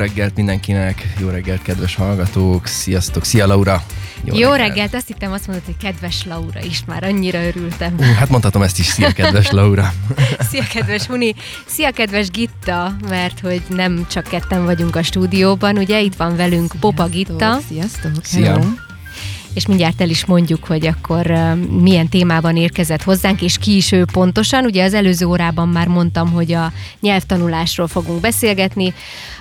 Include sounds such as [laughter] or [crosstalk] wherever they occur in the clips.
reggelt mindenkinek, jó reggelt kedves hallgatók, sziasztok, szia Laura! Jó, jó reggelt. reggelt, azt hittem azt mondod, hogy kedves Laura is, már annyira örültem. Uh, hát mondhatom ezt is, szia [laughs] kedves Laura! szia kedves Huni, szia kedves Gitta, mert hogy nem csak ketten vagyunk a stúdióban, ugye itt van velünk Sziasztok. Popa Gitta. Sziasztok! Szia! És mindjárt el is mondjuk, hogy akkor milyen témában érkezett hozzánk, és ki is ő pontosan. Ugye az előző órában már mondtam, hogy a nyelvtanulásról fogunk beszélgetni.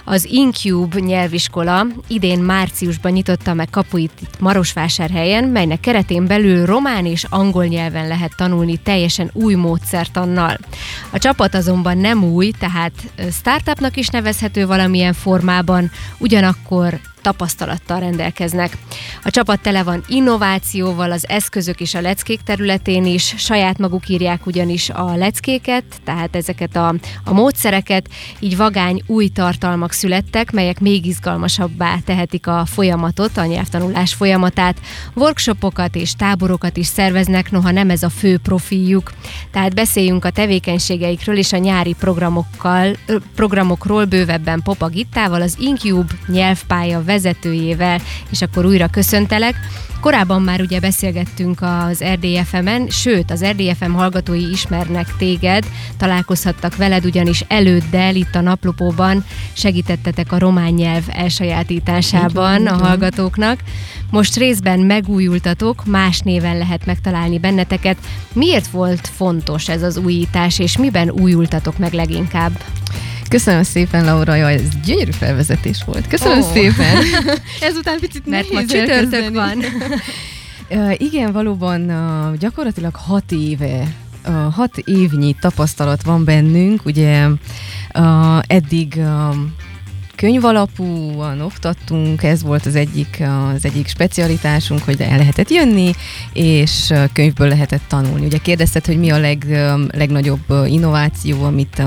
Az Incube nyelviskola idén márciusban nyitotta meg kapuit Marosvásárhelyen, melynek keretén belül román és angol nyelven lehet tanulni teljesen új módszertannal. A csapat azonban nem új, tehát startupnak is nevezhető valamilyen formában, ugyanakkor tapasztalattal rendelkeznek. A csapat tele van innovációval, az eszközök és a leckék területén is, saját maguk írják ugyanis a leckéket, tehát ezeket a, a módszereket, így vagány új tartalmak születtek, melyek még izgalmasabbá tehetik a folyamatot, a nyelvtanulás folyamatát. Workshopokat és táborokat is szerveznek, noha nem ez a fő profiljuk. Tehát beszéljünk a tevékenységeikről és a nyári programokkal, programokról bővebben Popa Gittával, az Incube nyelvpálya vezetőjével, és akkor újra köszöntelek. Korábban már ugye beszélgettünk az RDFM-en, sőt, az RDFM hallgatói ismernek téged, találkozhattak veled, ugyanis előddel itt a naplopóban segítettetek a román nyelv elsajátításában a hallgatóknak. Most részben megújultatok, más néven lehet megtalálni benneteket. Miért volt fontos ez az újítás, és miben újultatok meg leginkább? Köszönöm szépen, Laura, jaj, ez gyönyörű felvezetés volt. Köszönöm oh. szépen. [laughs] Ezután picit Mert ma csütörtök van. [laughs] uh, igen, valóban uh, gyakorlatilag hat éve uh, hat évnyi tapasztalat van bennünk, ugye uh, eddig uh, könyvalapúan oktattunk, ez volt az egyik, az egyik specialitásunk, hogy el lehetett jönni, és könyvből lehetett tanulni. Ugye kérdezted, hogy mi a leg, legnagyobb innováció, amit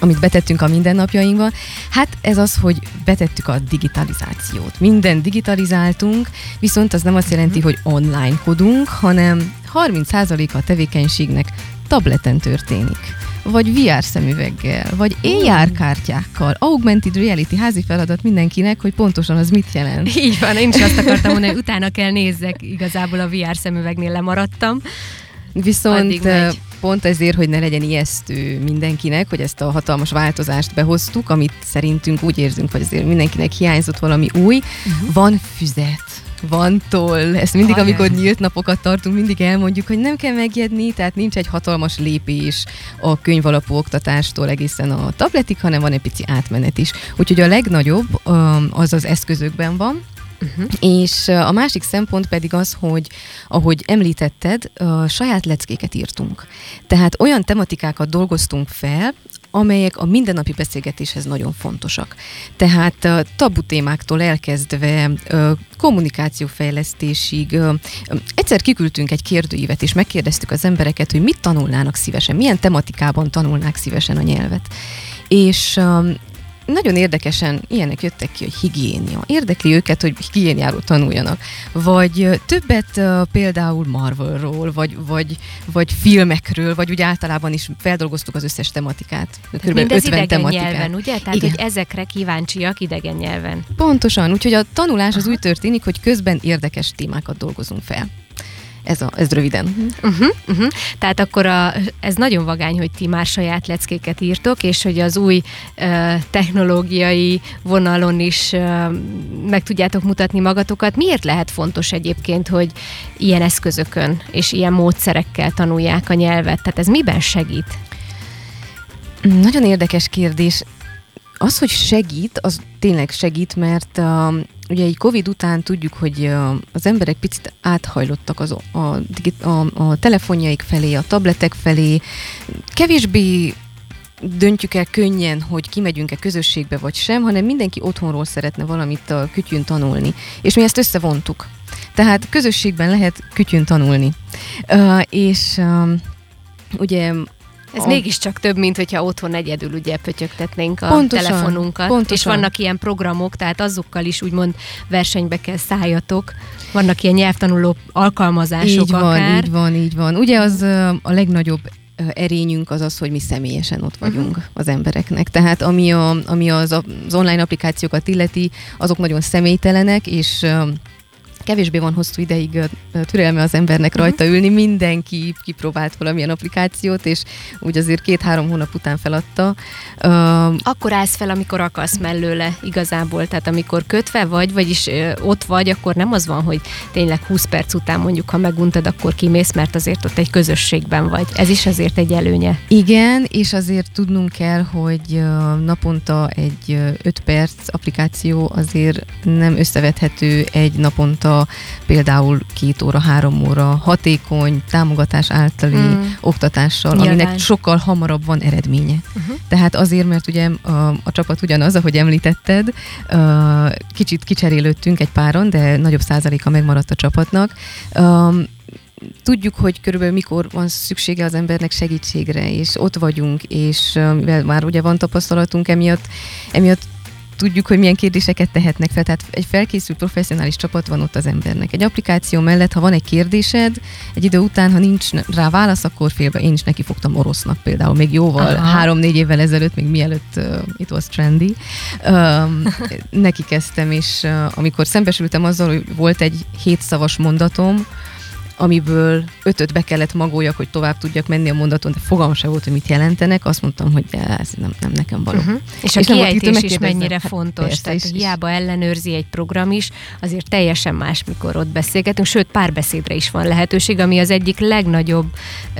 amit betettünk a mindennapjainkba, hát ez az, hogy betettük a digitalizációt. Minden digitalizáltunk, viszont az nem azt jelenti, hogy online kodunk, hanem 30% a tevékenységnek tableten történik vagy VR szemüveggel, vagy AR kártyákkal, augmented reality házi feladat mindenkinek, hogy pontosan az mit jelent. Így van, én is azt [laughs] akartam mondani, hogy utána kell nézzek, igazából a VR szemüvegnél lemaradtam. Viszont pont ezért, hogy ne legyen ijesztő mindenkinek, hogy ezt a hatalmas változást behoztuk, amit szerintünk úgy érzünk, hogy azért mindenkinek hiányzott valami új, uh-huh. van füzet van toll. Ezt mindig, Ajaj. amikor nyílt napokat tartunk, mindig elmondjuk, hogy nem kell megjedni, tehát nincs egy hatalmas lépés a könyvalapú oktatástól egészen a tabletig, hanem van egy pici átmenet is. Úgyhogy a legnagyobb az az eszközökben van, Uh-huh. És a másik szempont pedig az, hogy ahogy említetted, saját leckéket írtunk. Tehát olyan tematikákat dolgoztunk fel, amelyek a mindennapi beszélgetéshez nagyon fontosak. Tehát tabu témáktól elkezdve kommunikációfejlesztésig. Egyszer kiküldtünk egy kérdőívet, és megkérdeztük az embereket, hogy mit tanulnának szívesen, milyen tematikában tanulnák szívesen a nyelvet. És nagyon érdekesen ilyenek jöttek ki, hogy higiénia. Érdekli őket, hogy higiéniáról tanuljanak. Vagy többet például Marvelról, vagy, vagy, vagy filmekről, vagy úgy általában is feldolgoztuk az összes tematikát. Mindez 50 idegen tematikát. nyelven, ugye? Tehát, Igen. hogy ezekre kíváncsiak idegen nyelven. Pontosan, úgyhogy a tanulás az úgy történik, hogy közben érdekes témákat dolgozunk fel. Ez, a, ez röviden. Uh-huh, uh-huh. Tehát akkor a, ez nagyon vagány, hogy ti már saját leckéket írtok, és hogy az új uh, technológiai vonalon is uh, meg tudjátok mutatni magatokat. Miért lehet fontos egyébként, hogy ilyen eszközökön és ilyen módszerekkel tanulják a nyelvet? Tehát ez miben segít? Nagyon érdekes kérdés. Az, hogy segít, az tényleg segít, mert uh, ugye egy Covid után tudjuk, hogy az emberek picit áthajlottak az, a, a, a telefonjaik felé, a tabletek felé, kevésbé döntjük el könnyen, hogy kimegyünk-e közösségbe vagy sem, hanem mindenki otthonról szeretne valamit a kütyűn tanulni. És mi ezt összevontuk. Tehát közösségben lehet kütyűn tanulni. Uh, és uh, ugye ez a... mégiscsak több, mint hogyha otthon egyedül ugye pötyögtetnénk a pontosan, telefonunkat. Pontosan. És vannak ilyen programok, tehát azokkal is úgymond versenybe kell szálljatok. Vannak ilyen nyelvtanuló alkalmazások így van, akár. Így van, így van. Ugye az a legnagyobb erényünk az az, hogy mi személyesen ott vagyunk uh-huh. az embereknek. Tehát ami, a, ami az, az online applikációkat illeti, azok nagyon személytelenek, és kevésbé van hosszú ideig türelme az embernek uh-huh. rajta ülni, mindenki kipróbált valamilyen applikációt, és úgy azért két-három hónap után feladta. Akkor állsz fel, amikor akarsz mellőle igazából, tehát amikor kötve vagy, vagyis ott vagy, akkor nem az van, hogy tényleg 20 perc után mondjuk, ha meguntad, akkor kimész, mert azért ott egy közösségben vagy. Ez is azért egy előnye. Igen, és azért tudnunk kell, hogy naponta egy 5 perc applikáció azért nem összevethető egy naponta például két óra, három óra hatékony támogatás általi mm. oktatással, Nyilván. aminek sokkal hamarabb van eredménye. Uh-huh. Tehát azért, mert ugye a, a csapat ugyanaz, ahogy említetted, kicsit kicserélődtünk egy páron, de nagyobb százaléka megmaradt a csapatnak tudjuk, hogy körülbelül mikor van szüksége az embernek segítségre, és ott vagyunk, és mivel már ugye van tapasztalatunk emiatt, emiatt tudjuk, hogy milyen kérdéseket tehetnek fel. Tehát egy felkészült professzionális csapat van ott az embernek. Egy applikáció mellett, ha van egy kérdésed, egy idő után, ha nincs rá válasz, akkor félbe. Én is neki fogtam orosznak például, még jóval, három-négy évvel ezelőtt, még mielőtt uh, it was trendy. Um, [laughs] neki kezdtem, és uh, amikor szembesültem azzal, hogy volt egy hétszavas mondatom, amiből ötöt be kellett magoljak, hogy tovább tudjak menni a mondaton, de fogalmam sem volt, hogy mit jelentenek. Azt mondtam, hogy ez nem, nem nekem való. Uh-huh. És, és a kiejtés is mennyire hát fontos. Persze, Tehát is, hiába ellenőrzi egy program is, azért teljesen más, mikor ott beszélgetünk, sőt párbeszédre is van lehetőség, ami az egyik legnagyobb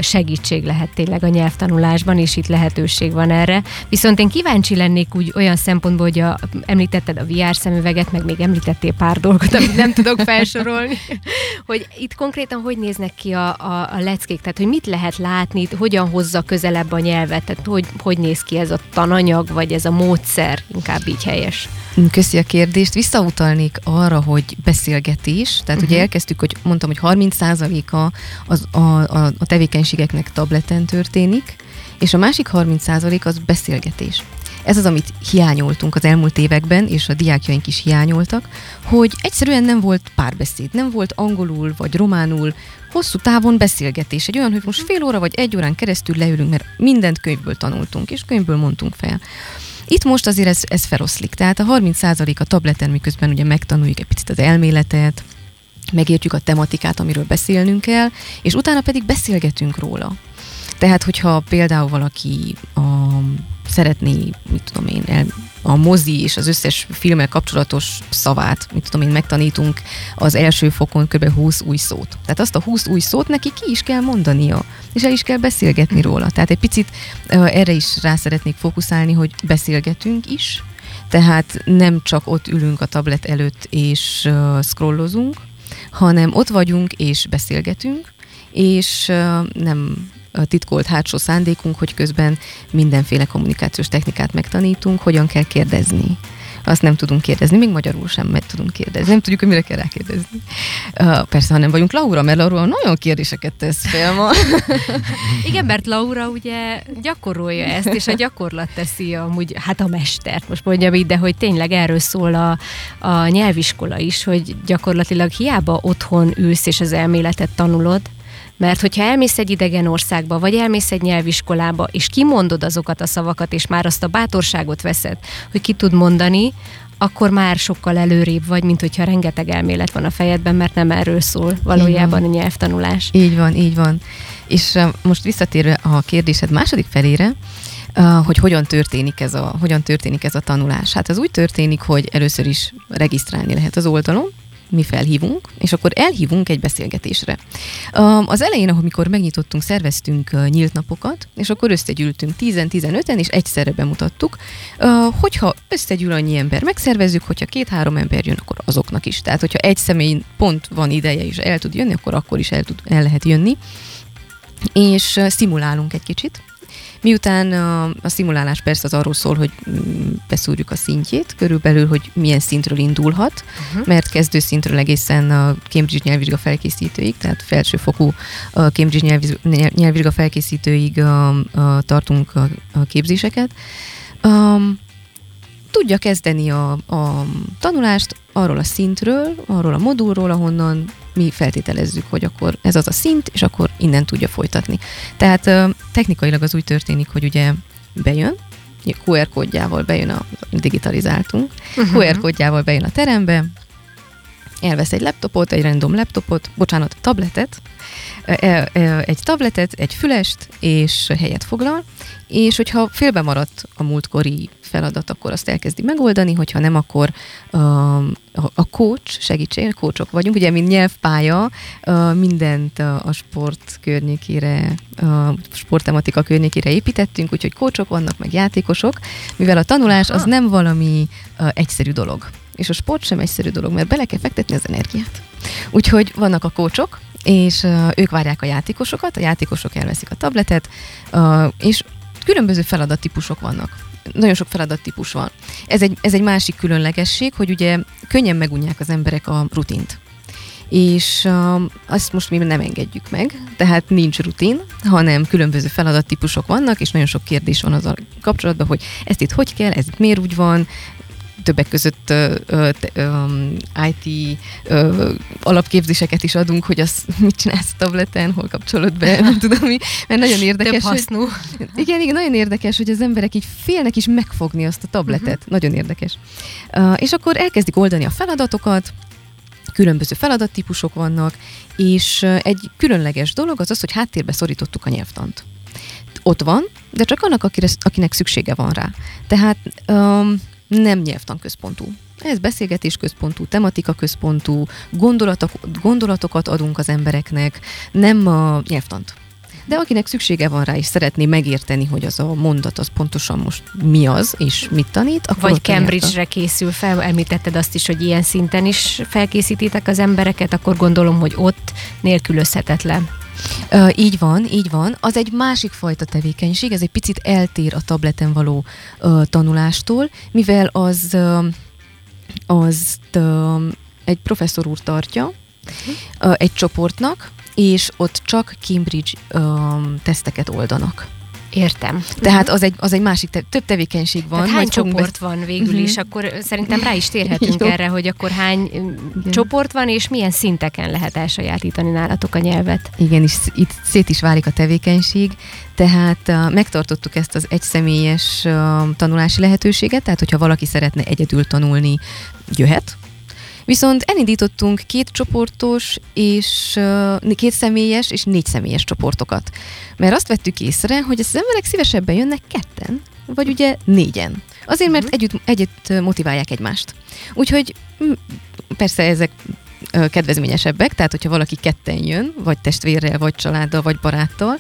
segítség lehet tényleg a nyelvtanulásban, és itt lehetőség van erre. Viszont én kíváncsi lennék úgy olyan szempontból, hogy a, említetted a VR szemüveget, meg még említettél pár dolgot, amit nem tudok [laughs] felsorolni, hogy itt konkrétan hogy néznek ki a, a, a leckék? Tehát, hogy mit lehet látni, hogyan hozza közelebb a nyelvet? Tehát, hogy, hogy néz ki ez a tananyag, vagy ez a módszer? Inkább így helyes. Köszi a kérdést. Visszautalnék arra, hogy beszélgetés. Tehát uh-huh. ugye mhm. elkezdtük, hogy mondtam, hogy 30%-a az, a, a, a tevékenységeknek tableten történik, és a másik 30% az beszélgetés. Ez az, amit hiányoltunk az elmúlt években, és a diákjaink is hiányoltak, hogy egyszerűen nem volt párbeszéd, nem volt angolul vagy románul hosszú távon beszélgetés. Egy olyan, hogy most fél óra vagy egy órán keresztül leülünk, mert mindent könyvből tanultunk, és könyvből mondtunk fel. Itt most azért ez, ez feloszlik. Tehát a 30% a tableten, miközben ugye megtanuljuk egy picit az elméletet, megértjük a tematikát, amiről beszélnünk kell, és utána pedig beszélgetünk róla. Tehát, hogyha például valaki a szeretné, mit tudom én, el, a mozi és az összes filmmel kapcsolatos szavát, mit tudom én, megtanítunk az első fokon kb. 20 új szót. Tehát azt a 20 új szót neki ki is kell mondania, és el is kell beszélgetni róla. Tehát egy picit erre is rá szeretnék fókuszálni, hogy beszélgetünk is, tehát nem csak ott ülünk a tablet előtt és uh, scrollozunk, hanem ott vagyunk és beszélgetünk, és uh, nem titkolt hátsó szándékunk, hogy közben mindenféle kommunikációs technikát megtanítunk, hogyan kell kérdezni. Azt nem tudunk kérdezni, még magyarul sem meg tudunk kérdezni. Nem tudjuk, hogy mire kell rákérdezni. Uh, persze, ha nem vagyunk Laura, mert Laura nagyon kérdéseket tesz fel ma. [laughs] Igen, mert Laura ugye gyakorolja ezt, és a gyakorlat teszi amúgy, hát a mestert, most mondjam így, de hogy tényleg erről szól a, a nyelviskola is, hogy gyakorlatilag hiába otthon ülsz és az elméletet tanulod, mert hogyha elmész egy idegen országba, vagy elmész egy nyelviskolába, és kimondod azokat a szavakat, és már azt a bátorságot veszed, hogy ki tud mondani, akkor már sokkal előrébb vagy, mint hogyha rengeteg elmélet van a fejedben, mert nem erről szól valójában a nyelvtanulás. Így van, így van. És uh, most visszatérve a kérdésed második felére, uh, hogy hogyan történik, ez a, hogyan történik ez a tanulás. Hát az úgy történik, hogy először is regisztrálni lehet az oldalon, mi felhívunk, és akkor elhívunk egy beszélgetésre. Az elején, amikor megnyitottunk, szerveztünk nyílt napokat, és akkor összegyűltünk 10-15-en, és egyszerre bemutattuk. Hogyha összegyűl annyi ember, megszervezzük, hogyha két-három ember jön, akkor azoknak is. Tehát, hogyha egy személy pont van ideje, és el tud jönni, akkor akkor is el, tud, el lehet jönni. És szimulálunk egy kicsit, Miután a, a szimulálás persze az arról szól, hogy mm, beszúrjuk a szintjét, körülbelül, hogy milyen szintről indulhat, uh-huh. mert kezdő szintről egészen a Cambridge nyelvvizsga felkészítőig, tehát felsőfokú a Cambridge nyelvvizsga felkészítőig a, a, tartunk a, a képzéseket. Um, tudja kezdeni a, a tanulást arról a szintről, arról a modulról, ahonnan mi feltételezzük, hogy akkor ez az a szint, és akkor innen tudja folytatni. Tehát technikailag az úgy történik, hogy ugye bejön, QR kódjával bejön a, digitalizáltunk, uh-huh. QR kódjával bejön a terembe, elvesz egy laptopot, egy random laptopot, bocsánat, tabletet, egy tabletet, egy fülest, és helyet foglal, és hogyha félbe maradt a múltkori feladat, akkor azt elkezdi megoldani, hogyha nem, akkor a coach segítség, coachok vagyunk, ugye, mint nyelvpálya, mindent a sport környékére, a sporttematika környékére építettünk, úgyhogy coachok vannak, meg játékosok, mivel a tanulás az nem valami egyszerű dolog. És a sport sem egyszerű dolog, mert bele kell fektetni az energiát. Úgyhogy vannak a kócsok, és ők várják a játékosokat, a játékosok elveszik a tabletet, és különböző feladattípusok vannak. Nagyon sok feladattípus van. Ez egy, ez egy másik különlegesség, hogy ugye könnyen megunják az emberek a rutint. És uh, azt most mi nem engedjük meg, tehát nincs rutin, hanem különböző feladattípusok vannak, és nagyon sok kérdés van az a kapcsolatban, hogy ezt itt hogy kell, ez itt miért úgy van, többek között uh, IT alapképzéseket is adunk, hogy az [laughs] mit csinálsz a tableten, hol kapcsolod be, nem tudom mi, mert nagyon érdekes. Több hasznú. Hogy, [laughs] igen, igen, nagyon érdekes, hogy az emberek így félnek is megfogni azt a tabletet. Uh-huh. Nagyon érdekes. És akkor elkezdik oldani a feladatokat, különböző feladattípusok vannak, és egy különleges dolog az az, hogy háttérbe szorítottuk a nyelvtant. Ott van, de csak annak, akire, akinek szüksége van rá. Tehát um, nem nyelvtanközpontú. Ez beszélgetés központú, tematika központú, gondolatok, gondolatokat adunk az embereknek, nem a nyelvtant. De akinek szüksége van rá, és szeretné megérteni, hogy az a mondat az pontosan most mi az, és mit tanít, akkor Vagy Cambridge-re készül fel, említetted azt is, hogy ilyen szinten is felkészítitek az embereket, akkor gondolom, hogy ott nélkülözhetetlen. Uh, így van, így van. Az egy másik fajta tevékenység, ez egy picit eltér a tableten való uh, tanulástól, mivel az uh, azt uh, egy professzor úr tartja uh, egy csoportnak, és ott csak Cambridge uh, teszteket oldanak. Értem. Tehát az egy, az egy másik, te, több tevékenység van. Tehát hány csoport be... van végül uh-huh. is? Akkor szerintem rá is térhetünk erre, hogy akkor hány Igen. csoport van, és milyen szinteken lehet elsajátítani nálatok a nyelvet. Igen, és itt szét is válik a tevékenység, tehát uh, megtartottuk ezt az egyszemélyes uh, tanulási lehetőséget, tehát hogyha valaki szeretne egyedül tanulni, jöhet, Viszont elindítottunk két csoportos és két személyes és négy személyes csoportokat. Mert azt vettük észre, hogy az emberek szívesebben jönnek ketten, vagy ugye négyen. Azért, mert mhm. együtt, együtt motiválják egymást. Úgyhogy persze ezek kedvezményesebbek, tehát hogyha valaki ketten jön, vagy testvérrel, vagy családdal, vagy baráttal,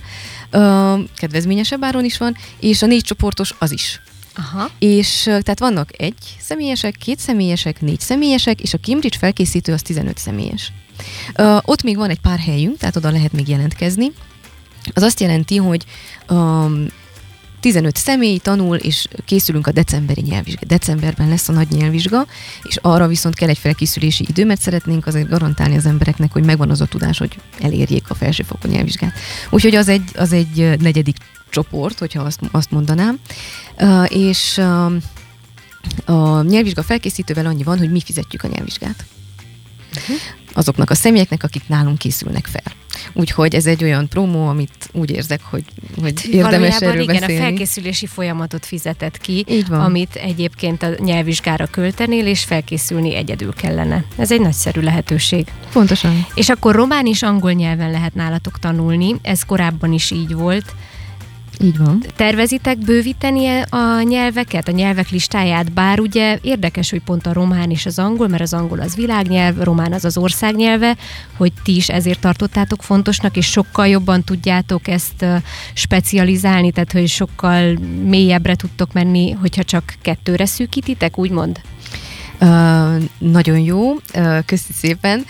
kedvezményesebb áron is van, és a négy csoportos az is. Aha. És tehát vannak egy személyesek, két személyesek, négy személyesek, és a Cambridge felkészítő az 15 személyes. Uh, ott még van egy pár helyünk, tehát oda lehet még jelentkezni. Az azt jelenti, hogy um, 15 személy tanul, és készülünk a decemberi nyelvvizsga. Decemberben lesz a nagy nyelvvizsga, és arra viszont kell egy felkészülési idő, mert szeretnénk azért garantálni az embereknek, hogy megvan az a tudás, hogy elérjék a felsőfokú nyelvvizsgát. Úgyhogy az egy, az egy negyedik csoport, hogyha azt, azt mondanám. És a nyelvvizsga felkészítővel annyi van, hogy mi fizetjük a nyelvvizsgát. Uh-huh. Azoknak a személyeknek, akik nálunk készülnek fel. Úgyhogy ez egy olyan promó, amit úgy érzek, hogy, hogy hát, érdemes erről igen, beszélni. a felkészülési folyamatot fizetett ki, Így van. amit egyébként a nyelvvizsgára költenél, és felkészülni egyedül kellene. Ez egy nagyszerű lehetőség. Pontosan. És akkor román és angol nyelven lehet nálatok tanulni, ez korábban is így volt. Így van. Tervezitek bővíteni a nyelveket, a nyelvek listáját, bár ugye érdekes, hogy pont a román és az angol, mert az angol az világnyelv, román az az országnyelve, hogy ti is ezért tartottátok fontosnak, és sokkal jobban tudjátok ezt specializálni, tehát hogy sokkal mélyebbre tudtok menni, hogyha csak kettőre szűkítitek, úgymond? Nagyon jó, uh, köszi szépen.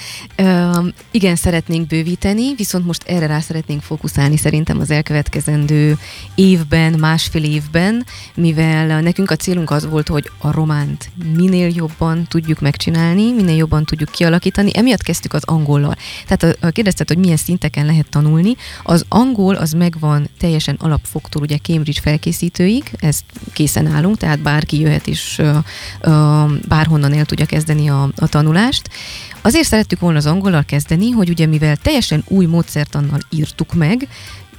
Igen, szeretnénk bővíteni, viszont most erre rá szeretnénk fókuszálni szerintem az elkövetkezendő évben, másfél évben, mivel nekünk a célunk az volt, hogy a románt minél jobban tudjuk megcsinálni, minél jobban tudjuk kialakítani. Emiatt kezdtük az angollal. Tehát a, a kérdezted, hogy milyen szinteken lehet tanulni. Az angol az megvan teljesen alapfoktól, ugye Cambridge felkészítőig, ezt készen állunk, tehát bárki jöhet is uh, bárhonnan el tudja kezdeni a, a tanulást. Azért szerettük volna az angolal kezdeni, hogy ugye mivel teljesen új módszertannal írtuk meg,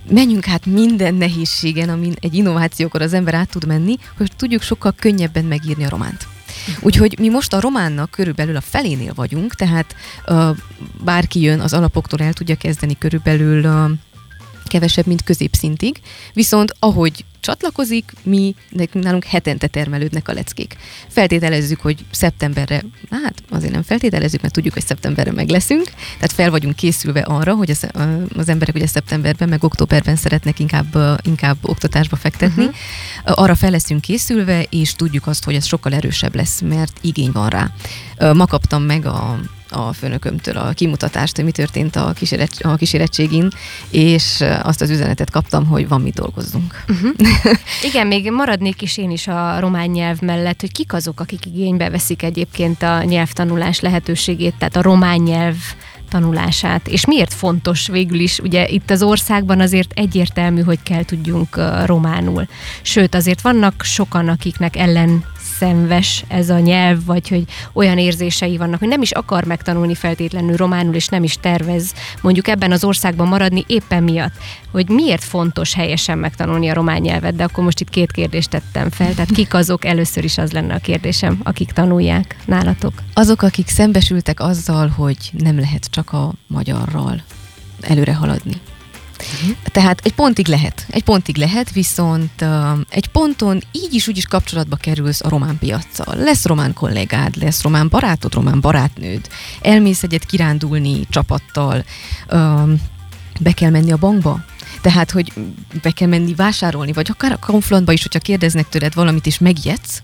menjünk hát minden nehézségen, amin egy innovációkor az ember át tud menni, hogy tudjuk sokkal könnyebben megírni a románt. Úgyhogy mi most a románnak körülbelül a felénél vagyunk, tehát uh, bárki jön, az alapoktól el tudja kezdeni körülbelül uh, kevesebb, mint középszintig, viszont ahogy csatlakozik, mi nekünk nálunk hetente termelődnek a leckék. Feltételezzük, hogy szeptemberre, hát azért nem feltételezzük, mert tudjuk, hogy szeptemberre meg leszünk, tehát fel vagyunk készülve arra, hogy az, az emberek ugye szeptemberben, meg októberben szeretnek inkább, inkább oktatásba fektetni. Uh-huh. Arra fel leszünk készülve, és tudjuk azt, hogy ez sokkal erősebb lesz, mert igény van rá. Ma kaptam meg a a főnökömtől a kimutatást, hogy mi történt a, kíséret, a kísérettségén, és azt az üzenetet kaptam, hogy van mit dolgozzunk. Uh-huh. [laughs] Igen, még maradnék is én is a román nyelv mellett, hogy kik azok, akik igénybe veszik egyébként a nyelvtanulás lehetőségét, tehát a román nyelv tanulását, és miért fontos végül is, ugye itt az országban azért egyértelmű, hogy kell tudjunk románul. Sőt, azért vannak sokan, akiknek ellen szenves ez a nyelv, vagy hogy olyan érzései vannak, hogy nem is akar megtanulni feltétlenül románul, és nem is tervez mondjuk ebben az országban maradni éppen miatt, hogy miért fontos helyesen megtanulni a román nyelvet, de akkor most itt két kérdést tettem fel, tehát kik azok, először is az lenne a kérdésem, akik tanulják nálatok. Azok, akik szembesültek azzal, hogy nem lehet csak a magyarral előre haladni. Uh-huh. Tehát egy pontig lehet, egy pontig lehet, viszont uh, egy ponton így is úgy is kapcsolatba kerülsz a román piaccal. Lesz román kollégád, lesz román barátod, román barátnőd, elmész egyet kirándulni csapattal, uh, be kell menni a bankba, tehát, hogy be kell menni vásárolni, vagy akár a konfrontba is, hogyha kérdeznek tőled valamit, és megijedsz,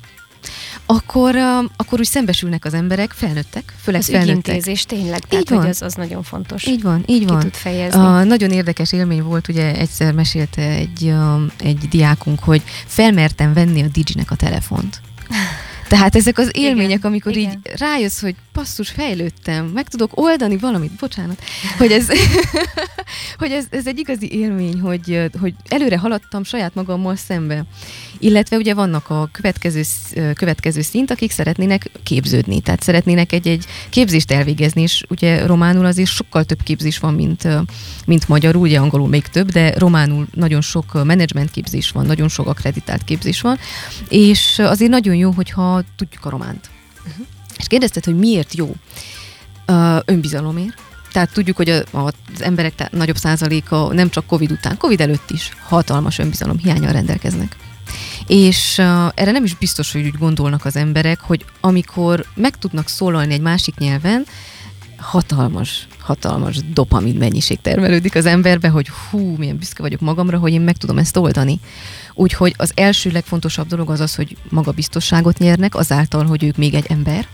akkor, akkor úgy szembesülnek az emberek, felnőttek, főleg az felnőttek. ügyintézés tényleg, tehát így van. az, az nagyon fontos. Így van, így van. tud fejezni. Uh, nagyon érdekes élmény volt, ugye egyszer mesélte egy, egy diákunk, hogy felmertem venni a Diginek a telefont. [laughs] Tehát ezek az élmények, igen, amikor igen. így rájössz, hogy passzus, fejlődtem, meg tudok oldani valamit, bocsánat, hogy ez, [laughs] hogy ez, ez egy igazi élmény, hogy, hogy előre haladtam saját magammal szembe. Illetve ugye vannak a következő, következő szint, akik szeretnének képződni, tehát szeretnének egy-egy képzést elvégezni, és ugye románul azért sokkal több képzés van, mint, mint magyarul, ugye angolul még több, de románul nagyon sok menedzsment képzés van, nagyon sok akreditált képzés van, és azért nagyon jó, hogyha tudjuk a románt. Uh-huh. És kérdezted, hogy miért jó? Uh, önbizalomért. Tehát tudjuk, hogy a, a, az emberek nagyobb százaléka nem csak Covid után, Covid előtt is hatalmas önbizalom hiányal rendelkeznek. És uh, erre nem is biztos, hogy úgy gondolnak az emberek, hogy amikor meg tudnak szólalni egy másik nyelven, hatalmas, hatalmas dopamin mennyiség termelődik az emberbe, hogy hú, milyen büszke vagyok magamra, hogy én meg tudom ezt oldani. Úgyhogy az első legfontosabb dolog az az, hogy magabiztosságot nyernek, azáltal, hogy ők még egy ember,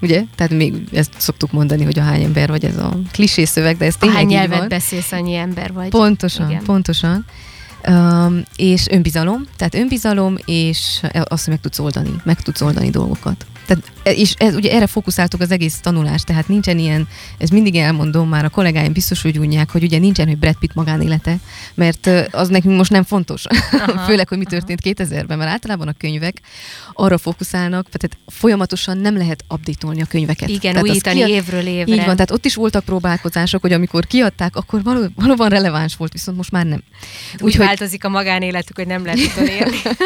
Ugye? Tehát még ezt szoktuk mondani, hogy a hány ember vagy, ez a klisé szöveg, de ez tényleg Hány nyelvet van. beszélsz, annyi ember vagy. Pontosan, Igen. pontosan. És önbizalom, tehát önbizalom, és azt, hogy meg tudsz oldani, meg tudsz oldani dolgokat. Tehát, és ez, ugye erre fókuszáltuk az egész tanulást, tehát nincsen ilyen, ez mindig elmondom már, a kollégáim biztos úgy unják, hogy ugye nincsen, hogy Brad Pitt magánélete, mert az nekünk most nem fontos. Aha, [laughs] Főleg, hogy mi történt aha. 2000-ben, mert általában a könyvek arra fókuszálnak, tehát folyamatosan nem lehet updatolni a könyveket. Igen, tehát újítani kiad... évről évre. Így van, tehát ott is voltak próbálkozások, hogy amikor kiadták, akkor való, valóban releváns volt, viszont most már nem. Úgy, Úgy változik a magánéletük, hogy nem lehet élni. [laughs]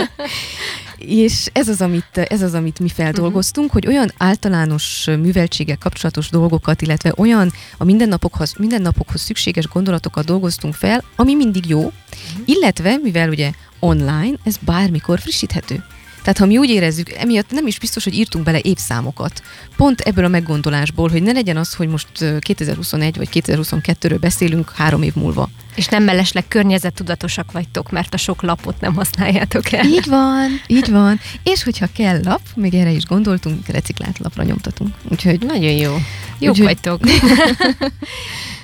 és ez az, amit, ez az, amit mi feldolgoztunk, uh-huh. hogy olyan általános műveltséggel kapcsolatos dolgokat, illetve olyan a mindennapokhoz, mindennapokhoz szükséges gondolatokat dolgoztunk fel, ami mindig jó, uh-huh. illetve, mivel ugye online, ez bármikor frissíthető. Tehát ha mi úgy érezzük, emiatt nem is biztos, hogy írtunk bele évszámokat. Pont ebből a meggondolásból, hogy ne legyen az, hogy most 2021 vagy 2022-ről beszélünk három év múlva. És nem mellesleg környezettudatosak vagytok, mert a sok lapot nem használjátok el. Így van, így van. És hogyha kell lap, még erre is gondoltunk, reciklált lapra nyomtatunk. Úgyhogy nagyon jó. Jók úgyhogy... vagytok. [laughs]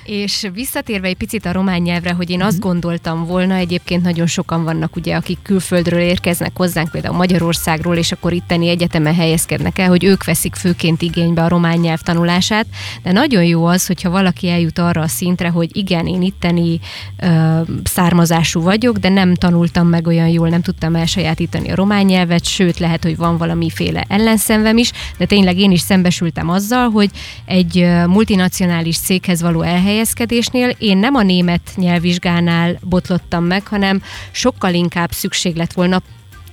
És visszatérve egy picit a román nyelvre, hogy én azt mhm. gondoltam volna, egyébként nagyon sokan vannak ugye, akik külföldről érkeznek hozzánk, például Magyarországról, és akkor itteni egyetemen helyezkednek el, hogy ők veszik főként igénybe a román nyelv tanulását, de nagyon jó az, hogyha valaki eljut arra a szintre, hogy igen, én itteni ö, származású vagyok, de nem tanultam meg olyan jól, nem tudtam elsajátítani a román nyelvet, sőt, lehet, hogy van valamiféle ellenszenvem is, de tényleg én is szembesültem azzal, hogy egy multinacionális céghez való elhelyezés elhelyezkedésnél én nem a német nyelvvizsgánál botlottam meg, hanem sokkal inkább szükség lett volna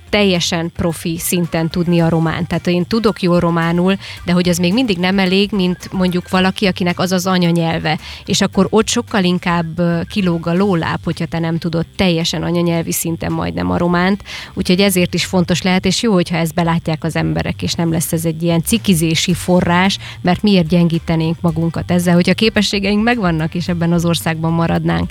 teljesen profi szinten tudni a román. Tehát én tudok jól románul, de hogy az még mindig nem elég, mint mondjuk valaki, akinek az az anyanyelve. És akkor ott sokkal inkább kilóg a lóláb, hogyha te nem tudod teljesen anyanyelvi szinten majdnem a románt. Úgyhogy ezért is fontos lehet, és jó, hogyha ezt belátják az emberek, és nem lesz ez egy ilyen cikizési forrás, mert miért gyengítenénk magunkat ezzel, hogy a képességeink megvannak, és ebben az országban maradnánk.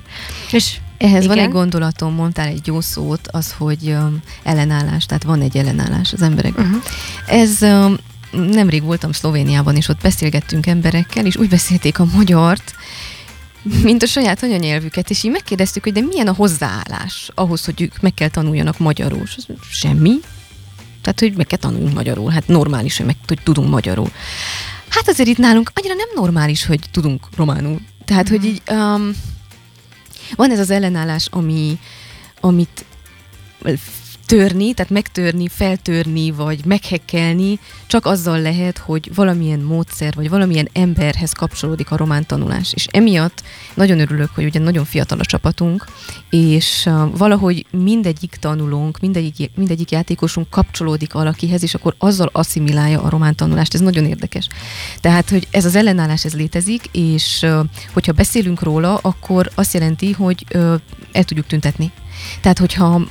És ehhez Igen? van egy gondolatom, mondtál egy jó szót, az, hogy um, ellenállás, tehát van egy ellenállás az emberek. Uh-huh. Ez um, nemrég voltam Szlovéniában, és ott beszélgettünk emberekkel, és úgy beszélték a magyart, mint a saját anyanyelvüket, és így megkérdeztük, hogy de milyen a hozzáállás ahhoz, hogy ők meg kell tanuljanak magyarul. És az, semmi. Tehát, hogy meg kell tanuljunk magyarul. Hát normális, hogy meg hogy tudunk magyarul. Hát azért itt nálunk annyira nem normális, hogy tudunk románul. Tehát, uh-huh. hogy így um, van ez az ellenállás, ami, amit törni, tehát megtörni, feltörni, vagy meghekkelni, csak azzal lehet, hogy valamilyen módszer, vagy valamilyen emberhez kapcsolódik a román tanulás. És emiatt nagyon örülök, hogy ugye nagyon fiatal a csapatunk, és valahogy mindegyik tanulónk, mindegyik, mindegyik játékosunk kapcsolódik valakihez, és akkor azzal asszimilálja a román tanulást. Ez nagyon érdekes. Tehát, hogy ez az ellenállás, ez létezik, és hogyha beszélünk róla, akkor azt jelenti, hogy el tudjuk tüntetni. Tehát, hogyha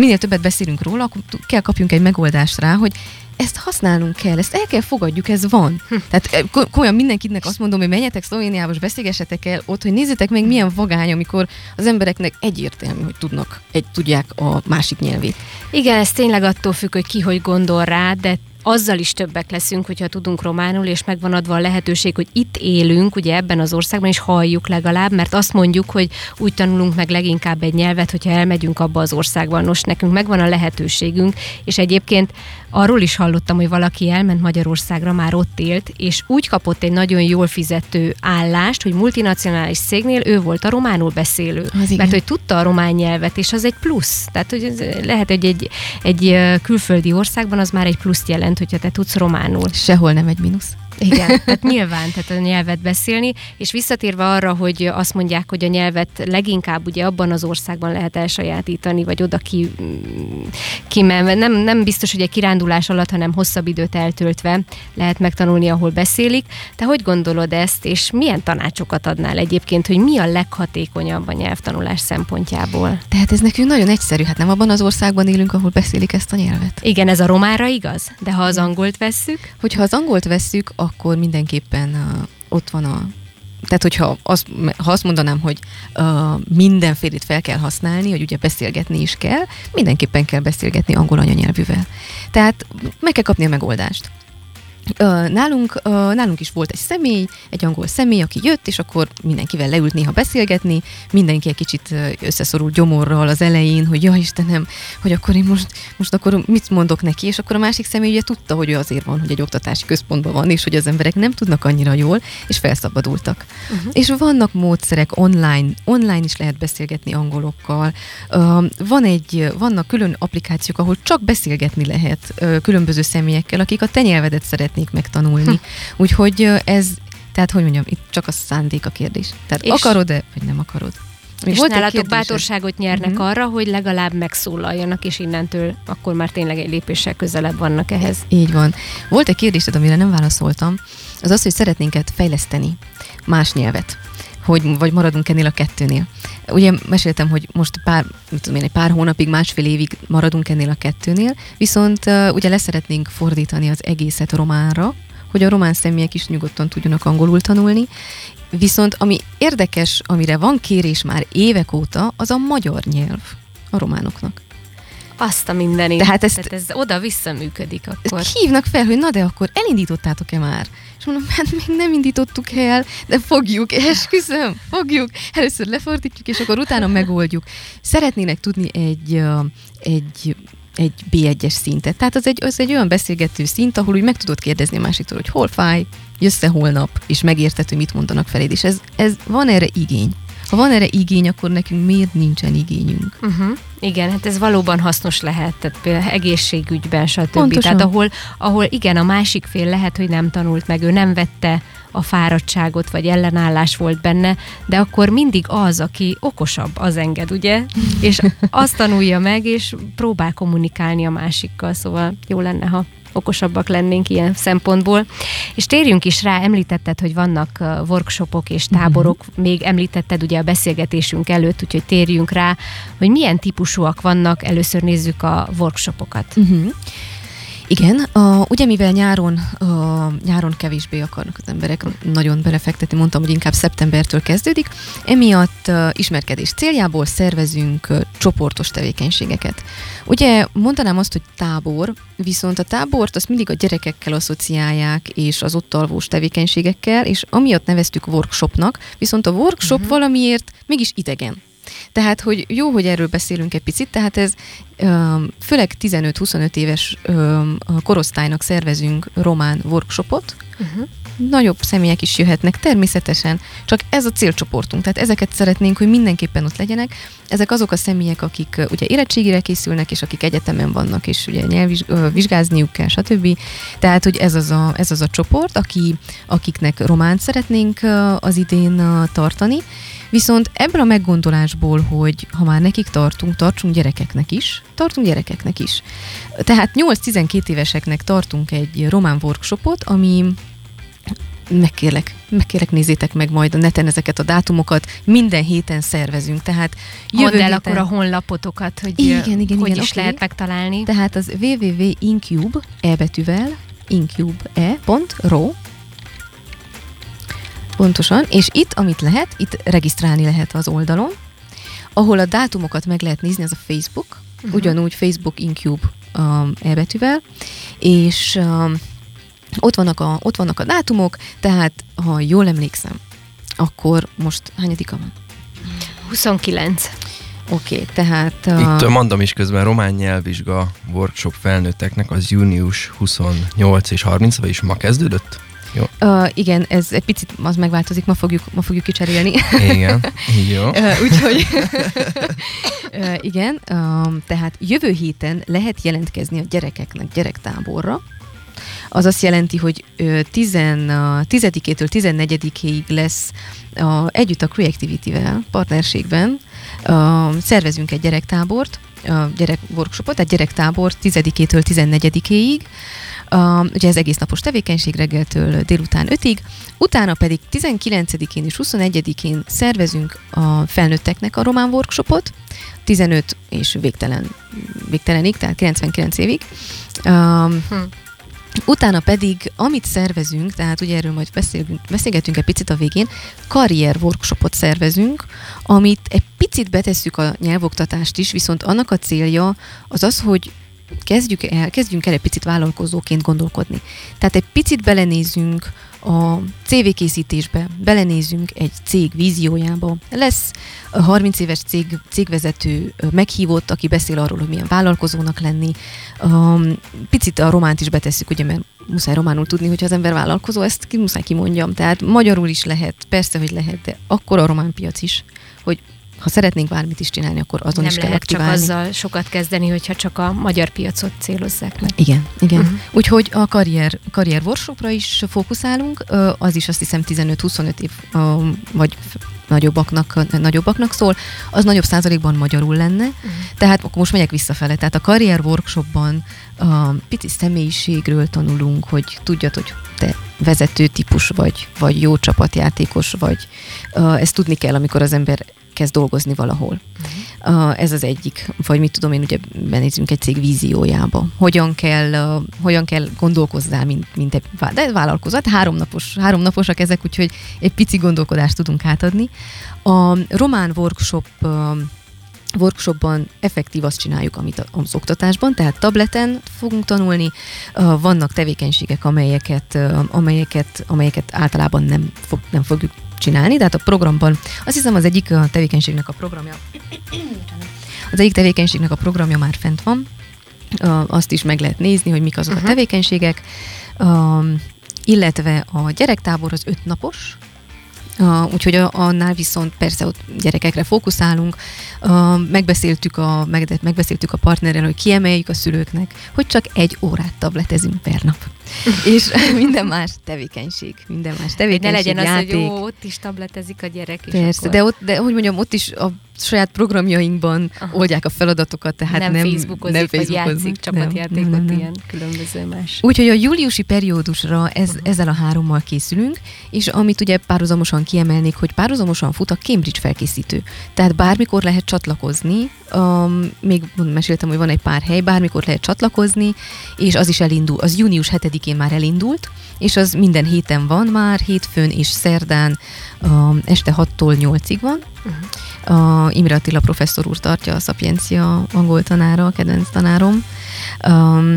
minél többet beszélünk róla, akkor kell kapjunk egy megoldást rá, hogy ezt használnunk kell, ezt el kell fogadjuk, ez van. Hm. Tehát eh, komolyan mindenkinek azt mondom, hogy menjetek Szlovéniába, és beszélgessetek el ott, hogy nézzétek meg, milyen vagány, amikor az embereknek egyértelmű, hogy tudnak, egy, tudják a másik nyelvét. Igen, ez tényleg attól függ, hogy ki hogy gondol rá, de azzal is többek leszünk, hogyha tudunk románul, és megvan adva a lehetőség, hogy itt élünk, ugye ebben az országban, és halljuk legalább, mert azt mondjuk, hogy úgy tanulunk meg leginkább egy nyelvet, hogyha elmegyünk abba az országba. Nos, nekünk megvan a lehetőségünk, és egyébként arról is hallottam, hogy valaki elment Magyarországra, már ott élt, és úgy kapott egy nagyon jól fizető állást, hogy multinacionális cégnél ő volt a románul beszélő. Az mert hogy tudta a román nyelvet, és az egy plusz. Tehát, hogy lehet, hogy egy, egy külföldi országban az már egy pluszt jelent, hogyha te tudsz románul. Sehol nem egy mínusz. Igen, tehát nyilván, tehát a nyelvet beszélni, és visszatérve arra, hogy azt mondják, hogy a nyelvet leginkább ugye abban az országban lehet elsajátítani, vagy oda ki, kimenve. Nem, nem biztos, hogy egy kirándulás alatt, hanem hosszabb időt eltöltve lehet megtanulni, ahol beszélik. Te hogy gondolod ezt, és milyen tanácsokat adnál egyébként, hogy mi a leghatékonyabb a nyelvtanulás szempontjából? Tehát ez nekünk nagyon egyszerű, hát nem abban az országban élünk, ahol beszélik ezt a nyelvet. Igen, ez a romára igaz, de ha az angolt vesszük? Hogyha az angolt vesszük, akkor mindenképpen uh, ott van a tehát, hogyha azt, ha azt mondanám, hogy uh, mindenfélét fel kell használni, hogy ugye beszélgetni is kell, mindenképpen kell beszélgetni angol anyanyelvűvel. Tehát meg kell kapni a megoldást. Nálunk, nálunk is volt egy személy, egy angol személy, aki jött, és akkor mindenkivel leült néha beszélgetni, mindenki egy kicsit összeszorult gyomorral az elején, hogy ja Istenem, hogy akkor én most, most akkor mit mondok neki, és akkor a másik személy ugye tudta, hogy ő azért van, hogy egy oktatási központban van, és hogy az emberek nem tudnak annyira jól, és felszabadultak. Uh-huh. És vannak módszerek online, online is lehet beszélgetni angolokkal, van egy, vannak külön applikációk, ahol csak beszélgetni lehet különböző személyekkel, akik a te nyelvedet szeretnék szeretnék megtanulni. Úgyhogy ez, tehát hogy mondjam, itt csak a szándék a kérdés. Tehát és akarod-e, vagy nem akarod? Még és volt nálatok bátorságot nyernek uh-huh. arra, hogy legalább megszólaljanak, és innentől akkor már tényleg egy lépéssel közelebb vannak ehhez. Így van. Volt egy kérdésed, amire nem válaszoltam, az az, hogy szeretnénk fejleszteni más nyelvet hogy vagy maradunk ennél a kettőnél. Ugye meséltem, hogy most pár, mit tudom én, egy pár hónapig, másfél évig maradunk ennél a kettőnél, viszont ugye leszeretnénk fordítani az egészet románra, hogy a román személyek is nyugodtan tudjanak angolul tanulni, Viszont ami érdekes, amire van kérés már évek óta, az a magyar nyelv a románoknak. Azt a mindenit. Tehát, ezt, Tehát ez oda-vissza működik akkor. Hívnak fel, hogy na de akkor elindítottátok-e már? És mondom, hát még nem indítottuk el, de fogjuk, [laughs] esküszöm, fogjuk. Először lefordítjuk, és akkor utána megoldjuk. Szeretnének tudni egy, egy egy B1-es szintet. Tehát az egy, az egy olyan beszélgető szint, ahol úgy meg tudod kérdezni a másiktól, hogy hol fáj, jössz-e holnap, és megérted, hogy mit mondanak feléd. És ez, ez van erre igény. Ha van erre igény, akkor nekünk miért nincsen igényünk? Uh-huh. Igen, hát ez valóban hasznos lehet, tehát például egészségügyben, stb. Pontosan. Tehát ahol, ahol igen, a másik fél lehet, hogy nem tanult meg, ő nem vette a fáradtságot, vagy ellenállás volt benne, de akkor mindig az, aki okosabb, az enged, ugye? [laughs] És azt tanulja meg, és próbál kommunikálni a másikkal, szóval jó lenne, ha okosabbak lennénk ilyen szempontból. És térjünk is rá, említetted, hogy vannak workshopok és táborok, uh-huh. még említetted ugye a beszélgetésünk előtt, úgyhogy térjünk rá, hogy milyen típusúak vannak, először nézzük a workshopokat. Uh-huh. Igen, a, ugye mivel nyáron, a, nyáron kevésbé akarnak az emberek nagyon belefektetni, mondtam, hogy inkább szeptembertől kezdődik, emiatt a, ismerkedés céljából szervezünk a, csoportos tevékenységeket. Ugye mondanám azt, hogy tábor, viszont a tábort azt mindig a gyerekekkel asszociálják, és az ott alvós tevékenységekkel, és amiatt neveztük workshopnak, viszont a workshop uh-huh. valamiért mégis idegen. Tehát, hogy jó, hogy erről beszélünk egy picit, tehát ez főleg 15-25 éves korosztálynak szervezünk román workshopot, uh-huh. Nagyobb személyek is jöhetnek, természetesen, csak ez a célcsoportunk, tehát ezeket szeretnénk, hogy mindenképpen ott legyenek. Ezek azok a személyek, akik ugye érettségire készülnek, és akik egyetemen vannak, és ugye nyelvvizsgázniuk kell, stb. Tehát, hogy ez az a, ez az a csoport, aki, akiknek románt szeretnénk az idén tartani, Viszont ebből a meggondolásból, hogy ha már nekik tartunk, tartsunk gyerekeknek is, tartunk gyerekeknek is. Tehát 8-12 éveseknek tartunk egy román workshopot, ami megkérlek, megkérlek nézzétek meg majd a neten ezeket a dátumokat, minden héten szervezünk, tehát jövő Mondd el héten... akkor a honlapotokat, hogy igen, igen, hogy igen, is okay. lehet megtalálni. Tehát az www.incube, e-betűvel, incube.ro, Pontosan, és itt, amit lehet, itt regisztrálni lehet az oldalon, ahol a dátumokat meg lehet nézni, az a Facebook, uh-huh. ugyanúgy Facebook Incube um, elbetűvel, és um, ott, vannak a, ott vannak a dátumok, tehát ha jól emlékszem, akkor most hányadika van? 29. Oké, okay, tehát... Uh... Itt mondom is közben, román nyelvvizsga workshop felnőtteknek az június 28 és 30, vagyis ma kezdődött? Jó. Uh, igen, ez egy picit az megváltozik, ma fogjuk, ma fogjuk kicserélni. Igen, [laughs] jó. uh, úgyhogy [laughs] uh, igen, uh, tehát jövő héten lehet jelentkezni a gyerekeknek gyerektáborra, az azt jelenti, hogy 10-től 14-ig lesz a, együtt a Creativity-vel, partnerségben a, szervezünk egy gyerektábort, a gyerek workshopot, tehát gyerektábor 10-től 14-ig, a, ugye ez egész napos tevékenység reggeltől délután 5-ig, utána pedig 19-én és 21-én szervezünk a felnőtteknek a román workshopot, 15 és végtelen, végtelenig, tehát 99 évig. Um, hm. Utána pedig, amit szervezünk, tehát ugye erről majd beszélünk, beszélgetünk egy picit a végén, karrier workshopot szervezünk, amit egy picit betesszük a nyelvoktatást is, viszont annak a célja az az, hogy kezdjük el, kezdjünk el egy picit vállalkozóként gondolkodni. Tehát egy picit belenézünk a CV készítésbe, belenézünk egy cég víziójába. Lesz 30 éves cég, cégvezető meghívott, aki beszél arról, hogy milyen vállalkozónak lenni. Picit a románt is betesszük, ugye, mert muszáj románul tudni, hogyha az ember vállalkozó, ezt ki, muszáj kimondjam. Tehát magyarul is lehet, persze, hogy lehet, de akkor a román piac is, hogy ha szeretnénk bármit is csinálni, akkor azon Nem is kell lehet csak aktiválni. azzal sokat kezdeni, hogyha csak a magyar piacot célozzák meg. Igen, igen. Uh-huh. Úgyhogy a karrier, karrier workshopra is fókuszálunk, az is azt hiszem 15-25 év vagy nagyobbaknak, nagyobbaknak szól, az nagyobb százalékban magyarul lenne, uh-huh. tehát akkor most megyek visszafele. Tehát a karrier workshopban a pici személyiségről tanulunk, hogy tudjad, hogy te vezető típus vagy, vagy jó csapatjátékos vagy. Ezt tudni kell, amikor az ember kezd dolgozni valahol. Uh, ez az egyik, vagy mit tudom én, ugye benézünk egy cég víziójába. Hogyan kell, uh, hogyan kell gondolkozzál, mint, mint egy de vállalkozat. Háromnapos, háromnaposak ezek, úgyhogy egy pici gondolkodást tudunk átadni. A román workshop uh, workshopban effektív azt csináljuk, amit az oktatásban, tehát tableten fogunk tanulni, vannak tevékenységek, amelyeket, amelyeket, amelyeket általában nem, fog, nem fogjuk csinálni, tehát a programban, azt hiszem az egyik a tevékenységnek a programja, az egyik tevékenységnek a programja már fent van, azt is meg lehet nézni, hogy mik azok uh-huh. a Mhm. tevékenységek, illetve a gyerektábor az öt napos, Uh, úgyhogy a, annál viszont persze ott gyerekekre fókuszálunk, uh, megbeszéltük, a, meg, megbeszéltük a partnerrel, hogy kiemeljük a szülőknek, hogy csak egy órát tabletezünk per nap. [laughs] És minden más tevékenység, minden más Hogy tevékenység, ne legyen az, játék. hogy jó, ott is tabletezik a gyerek. Persze, akkor de, ott, de hogy mondjam, ott is a saját programjainkban Aha. Oldják a feladatokat, tehát nem, nem, Facebookozik, nem vagy Facebookoznak. játszik csapatjátékot, Nem, nem, nem. ilyen különböző más. Úgyhogy a júliusi periódusra ez, Mhm. ezzel a hárommal készülünk, és amit ugye párhuzamosan kiemelnék, hogy párhuzamosan fut a Cambridge felkészítő. Tehát bármikor lehet csatlakozni, um, még meséltem, hogy van egy pár hely, bármikor lehet csatlakozni, és az is elindul, az június 7-én már elindult, és az minden héten van már, hétfőn és szerdán um, este 6-tól 8-ig van. A Imre Attila professzor úr tartja, a Szapiencia angol tanára, a kedvenc tanárom. Um,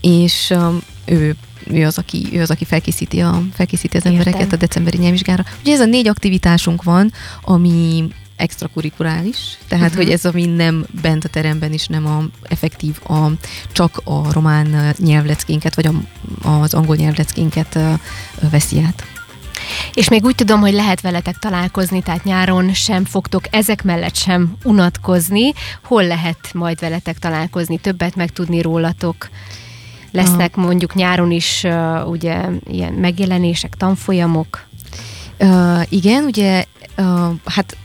és um, ő, ő, az, aki, ő az, aki felkészíti, a, felkészíti az Értem. embereket a decemberi nyelvvizsgára. Ugye ez a négy aktivitásunk van, ami extrakurikulális, tehát uh-huh. hogy ez ami nem bent a teremben is, nem a effektív, a, csak a román nyelvleckénket, vagy a, az angol nyelvleckénket veszi át. És még úgy tudom, hogy lehet veletek találkozni, tehát nyáron sem fogtok ezek mellett sem unatkozni. Hol lehet majd veletek találkozni, többet megtudni rólatok? Lesznek mondjuk nyáron is uh, ugye ilyen megjelenések, tanfolyamok. Uh, igen, ugye, uh, hát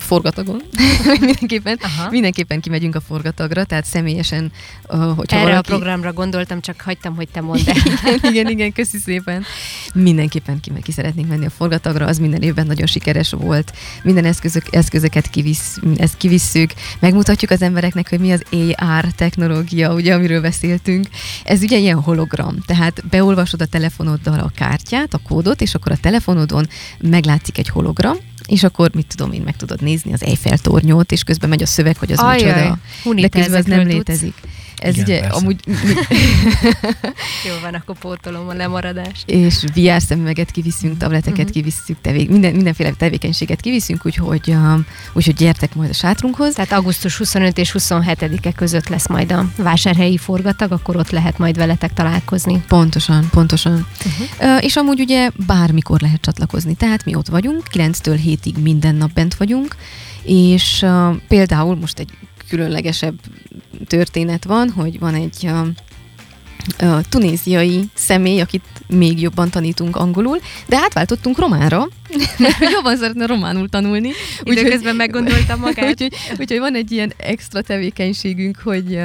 forgatagon [laughs] mindenképpen. Aha. Mindenképpen kimegyünk a forgatagra, tehát személyesen, hogyha Erre valaki... a programra gondoltam, csak hagytam, hogy te mondd el. [laughs] igen, igen, igen, köszi szépen. Mindenképpen ki, ki szeretnénk menni a forgatagra, az minden évben nagyon sikeres volt. Minden eszközök, eszközöket kivisz, ezt kivisszük, megmutatjuk az embereknek, hogy mi az AR technológia, ugye, amiről beszéltünk. Ez ugye ilyen hologram, tehát beolvasod a telefonoddal a kártyát, a kódot, és akkor a telefonodon meglátszik egy hologram, és akkor mit tudom én, meg tudod nézni az Eiffel tornyot, és közben megy a szöveg, hogy az Ajaj, micsoda. De közben ez nem létezik. Ez Igen, ugye persze. amúgy [laughs] Jó van, akkor pótolom a lemaradást. és VR szemüveget kiviszünk, tableteket Mhm. uh-huh. kivisszük, tevé- minden, mindenféle tevékenységet kiviszünk, úgyhogy, um, úgyhogy gyertek majd a sátrunkhoz. Tehát augusztus 25 és 27-e között lesz majd a vásárhelyi forgatag, akkor ott lehet majd veletek találkozni. Pontosan, pontosan. Uh-huh. Uh, és amúgy ugye bármikor lehet csatlakozni, tehát mi ott vagyunk, 9-től 7-ig minden nap bent vagyunk, és uh, például most egy különlegesebb történet van, hogy van egy uh, uh, tunéziai személy, akit még jobban tanítunk angolul, de átváltottunk románra, mert [laughs] jobban szeretne románul tanulni. Időközben meggondoltam [laughs] magát. Úgyhogy, úgyhogy van egy ilyen extra tevékenységünk, hogy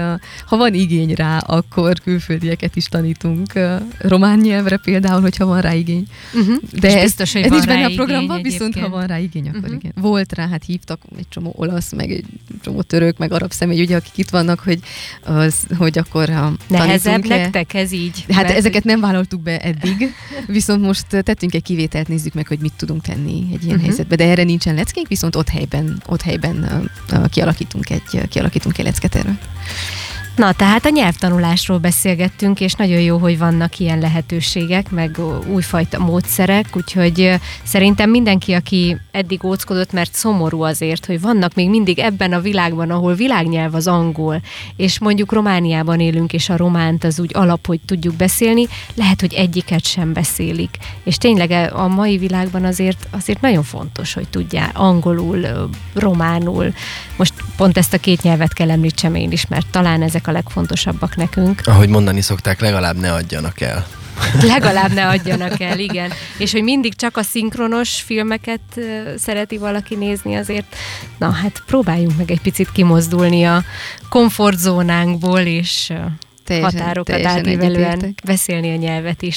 ha van igény rá, akkor külföldieket is tanítunk román nyelvre például, hogyha van rá igény. Uh-huh. De és ez, biztos, hogy ez van nincs benne a programban, viszont ha van rá igény, akkor uh-huh. igen. Volt rá, hát hívtak egy csomó olasz, meg egy csomó török, meg arab személy, ugye, akik itt vannak, hogy, az, hogy akkor ha Nehezebb nektek ez így? Hát Mert, ezeket nem vállaltuk be eddig, viszont most tettünk egy kivételt, nézzük meg, hogy mit tudunk tenni egy ilyen uh-huh. helyzetben. De erre nincsen leckénk, viszont ott helyben, ott helyben uh, uh, kialakítunk egy, uh, kialakítunk egy lecketervet. Na, tehát a nyelvtanulásról beszélgettünk, és nagyon jó, hogy vannak ilyen lehetőségek, meg újfajta módszerek, úgyhogy szerintem mindenki, aki eddig óckodott, mert szomorú azért, hogy vannak még mindig ebben a világban, ahol világnyelv az angol, és mondjuk Romániában élünk, és a románt az úgy alap, hogy tudjuk beszélni, lehet, hogy egyiket sem beszélik. És tényleg e, a mai világban azért, azért nagyon fontos, hogy tudjál angolul, románul. Most pont ezt a két nyelvet kell említsem én is, mert talán ezek ezek a legfontosabbak nekünk. Ahogy mondani szokták, legalább ne adjanak el. Legalább ne adjanak el, igen. És hogy mindig csak a szinkronos filmeket szereti valaki nézni, azért, na hát próbáljunk meg egy picit kimozdulni a komfortzónánkból, és teljesen, határokat átívelően beszélni a nyelvet is.